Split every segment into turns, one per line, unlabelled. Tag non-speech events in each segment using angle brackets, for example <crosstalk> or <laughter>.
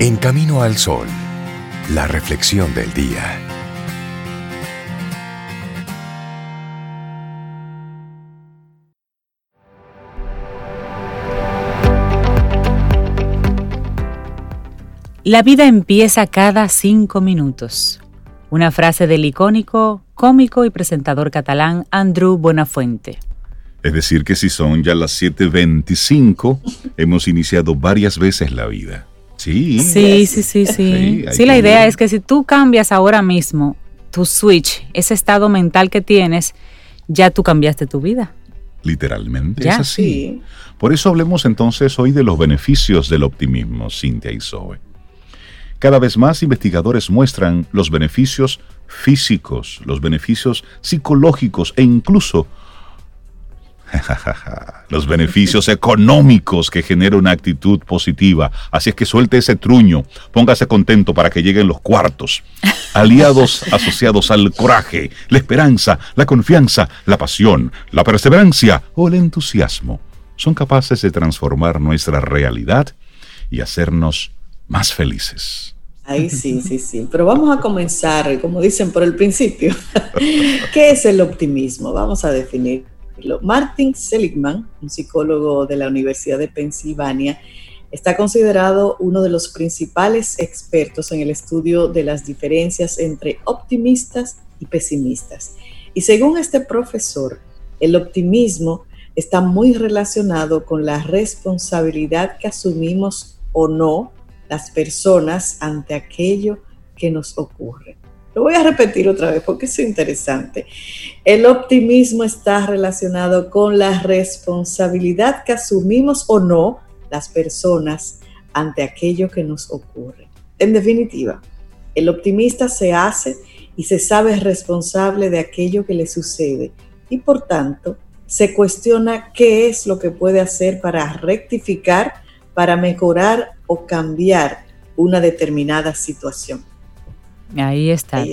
En Camino al Sol, la reflexión del día.
La vida empieza cada cinco minutos. Una frase del icónico, cómico y presentador catalán Andrew Buenafuente.
Es decir, que si son ya las 7.25, hemos iniciado varias veces la vida. Sí.
Sí, sí, sí, sí. Sí, la idea es que si tú cambias ahora mismo tu switch, ese estado mental que tienes, ya tú cambiaste tu vida.
Literalmente es así. Por eso hablemos entonces hoy de los beneficios del optimismo, Cintia y Zoe. Cada vez más investigadores muestran los beneficios físicos, los beneficios psicológicos e incluso <laughs> los beneficios económicos que genera una actitud positiva. Así es que suelte ese truño, póngase contento para que lleguen los cuartos. Aliados <laughs> asociados al coraje, la esperanza, la confianza, la pasión, la perseverancia o el entusiasmo son capaces de transformar nuestra realidad y hacernos más felices.
Ahí sí, sí, sí. Pero vamos a comenzar, como dicen, por el principio. <laughs> ¿Qué es el optimismo? Vamos a definirlo. Martin Seligman, un psicólogo de la Universidad de Pensilvania, está considerado uno de los principales expertos en el estudio de las diferencias entre optimistas y pesimistas. Y según este profesor, el optimismo está muy relacionado con la responsabilidad que asumimos o no las personas ante aquello que nos ocurre. Lo voy a repetir otra vez porque es interesante. El optimismo está relacionado con la responsabilidad que asumimos o no las personas ante aquello que nos ocurre. En definitiva, el optimista se hace y se sabe responsable de aquello que le sucede y por tanto se cuestiona qué es lo que puede hacer para rectificar para mejorar o cambiar una determinada situación.
Ahí está.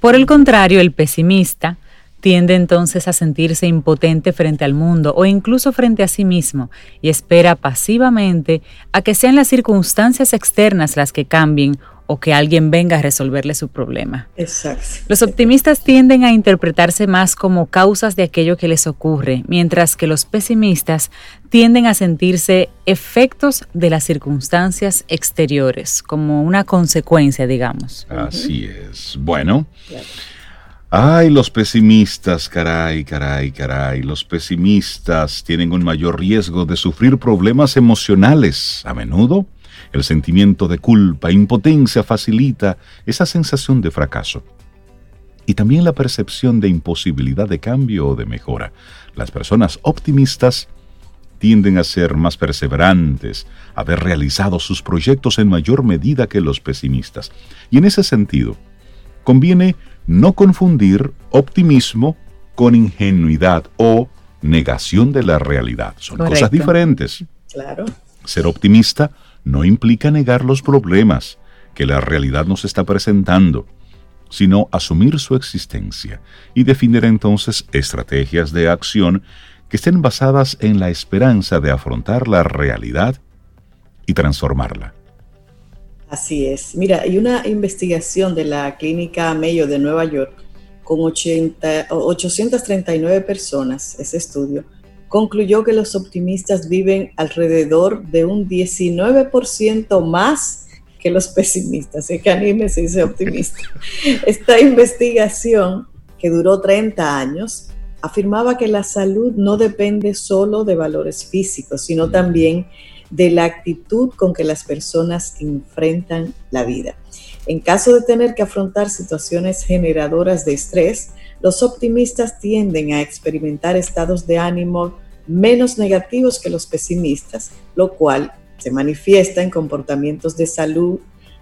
Por el contrario, el pesimista tiende entonces a sentirse impotente frente al mundo o incluso frente a sí mismo y espera pasivamente a que sean las circunstancias externas las que cambien o que alguien venga a resolverle su problema.
Exacto.
Los optimistas tienden a interpretarse más como causas de aquello que les ocurre, mientras que los pesimistas tienden a sentirse efectos de las circunstancias exteriores, como una consecuencia, digamos.
Así es. Bueno. Ay, los pesimistas, caray, caray, caray. Los pesimistas tienen un mayor riesgo de sufrir problemas emocionales. A menudo el sentimiento de culpa, impotencia facilita esa sensación de fracaso. Y también la percepción de imposibilidad de cambio o de mejora. Las personas optimistas tienden a ser más perseverantes, a haber realizado sus proyectos en mayor medida que los pesimistas. Y en ese sentido, conviene no confundir optimismo con ingenuidad o negación de la realidad. Son cosas diferentes.
Claro.
Ser optimista no implica negar los problemas que la realidad nos está presentando, sino asumir su existencia y definir entonces estrategias de acción que estén basadas en la esperanza de afrontar la realidad y transformarla.
Así es. Mira, hay una investigación de la Clínica Mayo de Nueva York con 80, 839 personas, ese estudio, concluyó que los optimistas viven alrededor de un 19% más que los pesimistas. Es que anímese ese optimista. <laughs> Esta investigación, que duró 30 años, afirmaba que la salud no depende solo de valores físicos, sino también de la actitud con que las personas enfrentan la vida. En caso de tener que afrontar situaciones generadoras de estrés, los optimistas tienden a experimentar estados de ánimo menos negativos que los pesimistas, lo cual se manifiesta en comportamientos de salud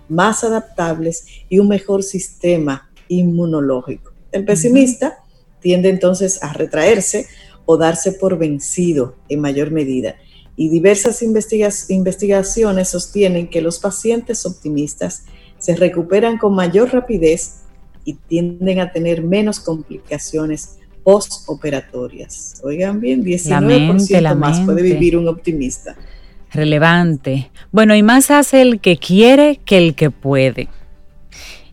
más adaptables y un mejor sistema inmunológico. El pesimista tiende entonces a retraerse o darse por vencido en mayor medida. Y diversas investigaciones sostienen que los pacientes optimistas se recuperan con mayor rapidez y tienden a tener menos complicaciones postoperatorias. Oigan bien, 19% más puede vivir un optimista.
relevante. Bueno, y más hace el que quiere que el que puede.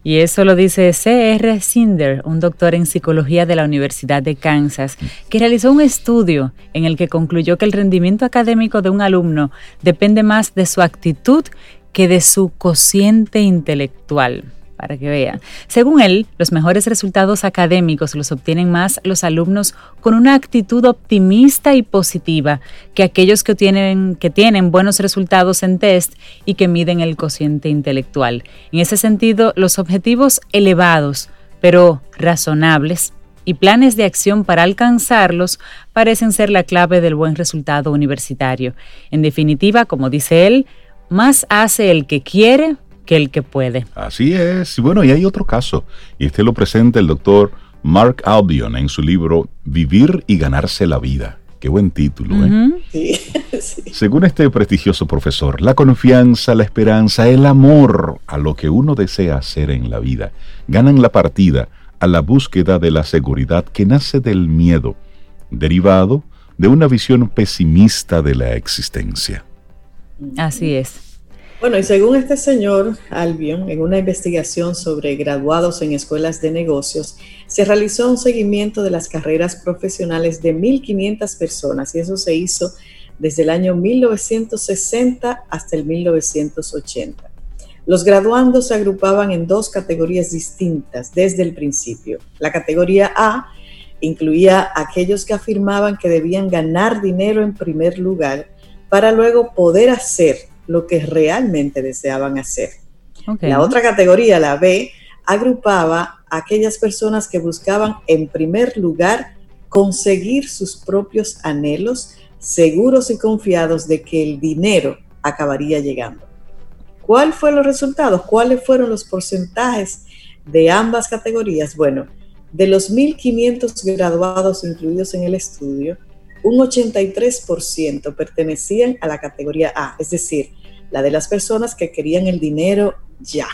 Y eso lo dice C.R. Sinder, un doctor en psicología de la Universidad de Kansas, que realizó un estudio en el que concluyó que el rendimiento académico de un alumno depende más de su actitud que de su cociente intelectual para que vean. Según él, los mejores resultados académicos los obtienen más los alumnos con una actitud optimista y positiva que aquellos que tienen, que tienen buenos resultados en test y que miden el cociente intelectual. En ese sentido, los objetivos elevados, pero razonables, y planes de acción para alcanzarlos parecen ser la clave del buen resultado universitario. En definitiva, como dice él, más hace el que quiere que el que puede.
Así es. Y bueno, y hay otro caso, y este lo presenta el doctor Mark Albion en su libro Vivir y ganarse la vida. Qué buen título, ¿eh? <laughs> Según este prestigioso profesor, la confianza, la esperanza, el amor a lo que uno desea hacer en la vida ganan la partida a la búsqueda de la seguridad que nace del miedo, derivado de una visión pesimista de la existencia.
Así es.
Bueno, y según este señor Albion, en una investigación sobre graduados en escuelas de negocios, se realizó un seguimiento de las carreras profesionales de 1.500 personas y eso se hizo desde el año 1960 hasta el 1980. Los graduandos se agrupaban en dos categorías distintas desde el principio. La categoría A incluía aquellos que afirmaban que debían ganar dinero en primer lugar para luego poder hacer lo que realmente deseaban hacer. La otra categoría, la B, agrupaba a aquellas personas que buscaban en primer lugar conseguir sus propios anhelos, seguros y confiados de que el dinero acabaría llegando. ¿Cuáles fueron los resultados? ¿Cuáles fueron los porcentajes de ambas categorías? Bueno, de los 1.500 graduados incluidos en el estudio, un 83% pertenecían a la categoría A, es decir, la de las personas que querían el dinero ya.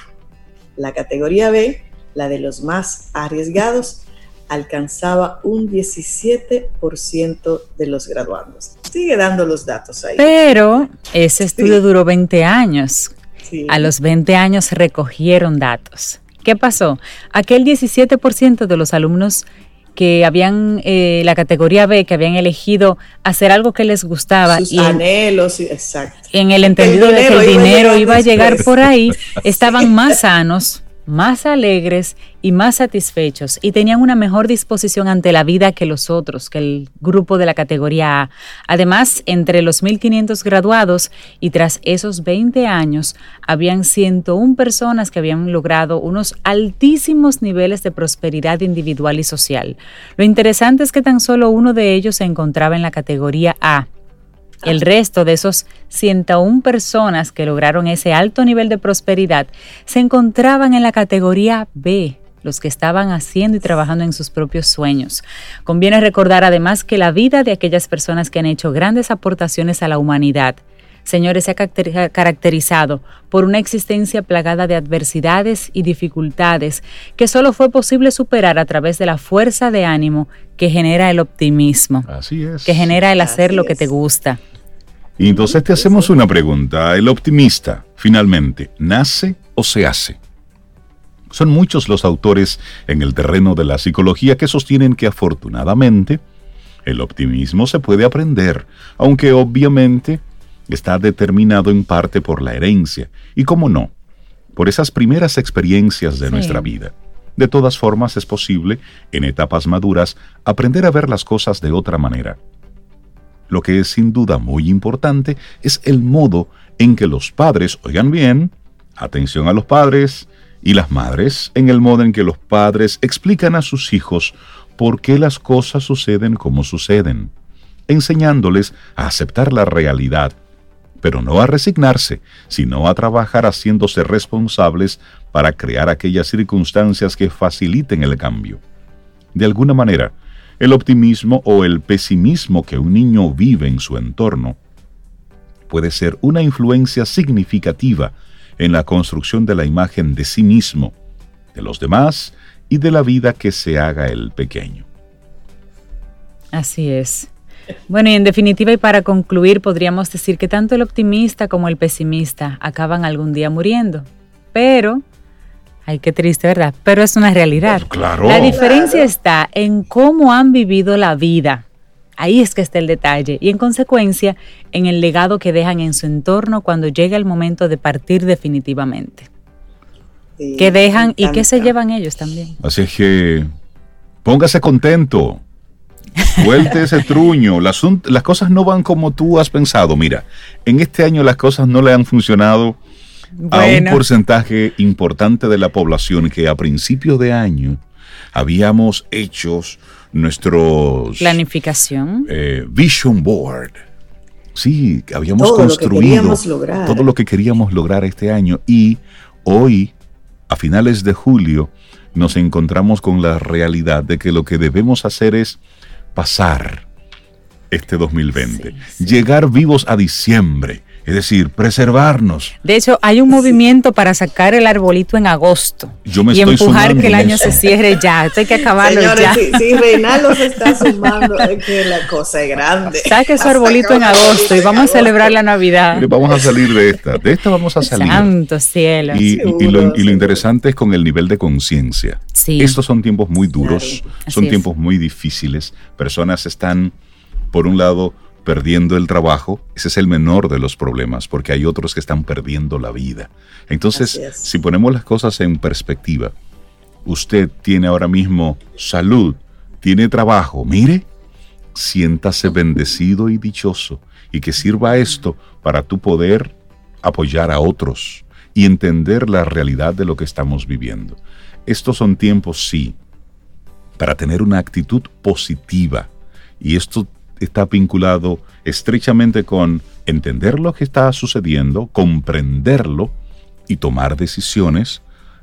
La categoría B, la de los más arriesgados, alcanzaba un 17% de los graduados. Sigue dando los datos ahí.
Pero ese estudio duró 20 años. A los 20 años recogieron datos. ¿Qué pasó? Aquel 17% de los alumnos que habían eh, la categoría B, que habían elegido hacer algo que les gustaba.
y anhelos, exacto.
En el entendido de que el dinero iba a llegar por ahí, <laughs> estaban más sanos, más alegres y más satisfechos y tenían una mejor disposición ante la vida que los otros, que el grupo de la categoría A. Además, entre los 1.500 graduados y tras esos 20 años, habían 101 personas que habían logrado unos altísimos niveles de prosperidad individual y social. Lo interesante es que tan solo uno de ellos se encontraba en la categoría A el resto de esos 101 personas que lograron ese alto nivel de prosperidad se encontraban en la categoría B, los que estaban haciendo y trabajando en sus propios sueños. Conviene recordar además que la vida de aquellas personas que han hecho grandes aportaciones a la humanidad, señores, se ha caracterizado por una existencia plagada de adversidades y dificultades que solo fue posible superar a través de la fuerza de ánimo que genera el optimismo.
Así es.
Que genera el hacer lo que te gusta.
Y entonces te hacemos una pregunta. ¿El optimista finalmente nace o se hace? Son muchos los autores en el terreno de la psicología que sostienen que afortunadamente el optimismo se puede aprender, aunque obviamente está determinado en parte por la herencia y, como no, por esas primeras experiencias de nuestra vida. De todas formas, es posible, en etapas maduras, aprender a ver las cosas de otra manera lo que es sin duda muy importante es el modo en que los padres, oigan bien, atención a los padres y las madres, en el modo en que los padres explican a sus hijos por qué las cosas suceden como suceden, enseñándoles a aceptar la realidad, pero no a resignarse, sino a trabajar haciéndose responsables para crear aquellas circunstancias que faciliten el cambio. De alguna manera, el optimismo o el pesimismo que un niño vive en su entorno puede ser una influencia significativa en la construcción de la imagen de sí mismo, de los demás y de la vida que se haga el pequeño.
Así es. Bueno, y en definitiva y para concluir, podríamos decir que tanto el optimista como el pesimista acaban algún día muriendo. Pero, ay, qué triste, ¿verdad? Pero es una realidad.
Claro.
La diferencia está en cómo han vivido la vida. Ahí es que está el detalle. Y en consecuencia, en el legado que dejan en su entorno cuando llega el momento de partir definitivamente. ¿Qué dejan y qué se llevan ellos también?
Así es que póngase contento. Suelte ese truño. Las, las, cosas no van como tú has pensado. Mira, en este año las cosas no le han funcionado a un porcentaje importante de la población que a principios de año habíamos hecho nuestros...
Planificación.
Eh, vision board. Sí, habíamos construido todo lo que queríamos lograr este año y hoy, a finales de julio, nos encontramos con la realidad de que lo que debemos hacer es pasar este 2020, llegar vivos a diciembre, es decir, preservarnos.
De hecho, hay un movimiento para sacar el arbolito en agosto
Yo me
y
estoy
empujar que el año se cierre ya. Esto hay que acabarlo ya.
Si, si Reinaldo se está <laughs> sumando, es que la cosa es grande.
Saque su arbolito en agosto y vamos a celebrar la Navidad.
Mire, vamos a salir de esta. De esta vamos a salir.
Santo cielo.
Y, y, lo, y lo, interesante es con el nivel de conciencia.
Sí.
Estos son tiempos muy duros,
Claro.
son
Así
tiempos muy difíciles. Personas están, por un lado, perdiendo el trabajo, ese es el menor de los problemas, porque hay otros que están perdiendo la vida. Entonces, si ponemos las cosas en perspectiva, usted tiene ahora mismo salud, tiene trabajo, mire, siéntase bendecido y dichoso, y que sirva esto para tu poder apoyar a otros y entender la realidad de lo que estamos viviendo. Estos son tiempos, sí, para tener una actitud positiva. Y esto está vinculado estrechamente con entender lo que está sucediendo, comprenderlo y tomar decisiones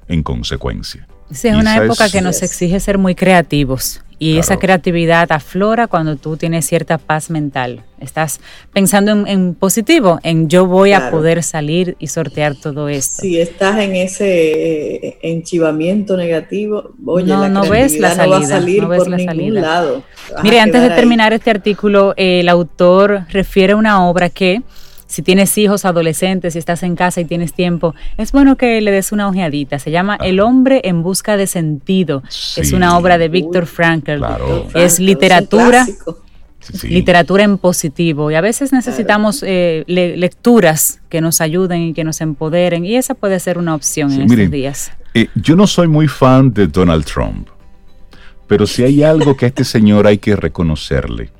en consecuencia.
Sí, es
Y
una época
es-
que nos exige ser muy creativos y
Claro.
esa creatividad aflora cuando tú tienes cierta paz mental. Estás pensando en, en positivo, en yo voy a poder salir y sortear todo esto.
Si estás en ese eh, enchivamiento negativo, oye,
No,
la
no ves la
creatividad no va a
salida,
salir
no ves
por
la
ningún
salida.
lado. Vas
Mire, antes de
ahí.
terminar este artículo, el autor refiere a una obra que, si tienes hijos adolescentes, si estás en casa y tienes tiempo, es bueno que le des una ojeadita. Se llama El hombre en busca de sentido.
Sí.
Es una obra de Víctor Frankl.
Claro.
Es literatura.
Sí.
Literatura en positivo y a veces necesitamos eh, le- lecturas que nos ayuden y que nos empoderen y esa puede ser una opción
Sí,
en
miren,
estos días.
Eh, yo no soy muy fan de Donald Trump, pero si hay algo que a este señor hay que reconocerle,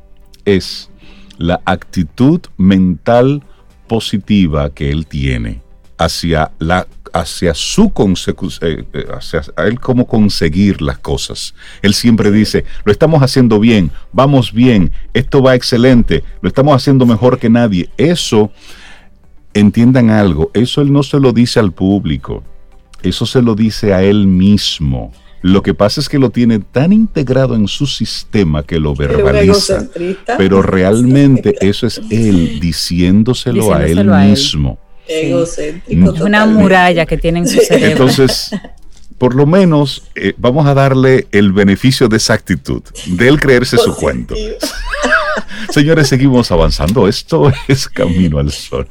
es la actitud mental positiva que él tiene hacia, la, hacia su consecución, hacia a él cómo conseguir las cosas. Él siempre dice, lo estamos haciendo bien, vamos bien, esto va excelente, lo estamos haciendo mejor que nadie. Eso, entiendan algo, eso él no se lo dice al público. Eso se lo dice a él mismo. Lo que pasa es que lo tiene tan integrado en su sistema que lo verbaliza. Pero <laughs> realmente eso es él diciéndoselo, a él mismo.
Egocéntrico.
Es una muralla que tiene en su cerebro.
Entonces, por lo menos eh, vamos a darle el beneficio de esa actitud, de él creerse su cuento. <laughs> Señores, seguimos avanzando. Esto es Camino al Sol.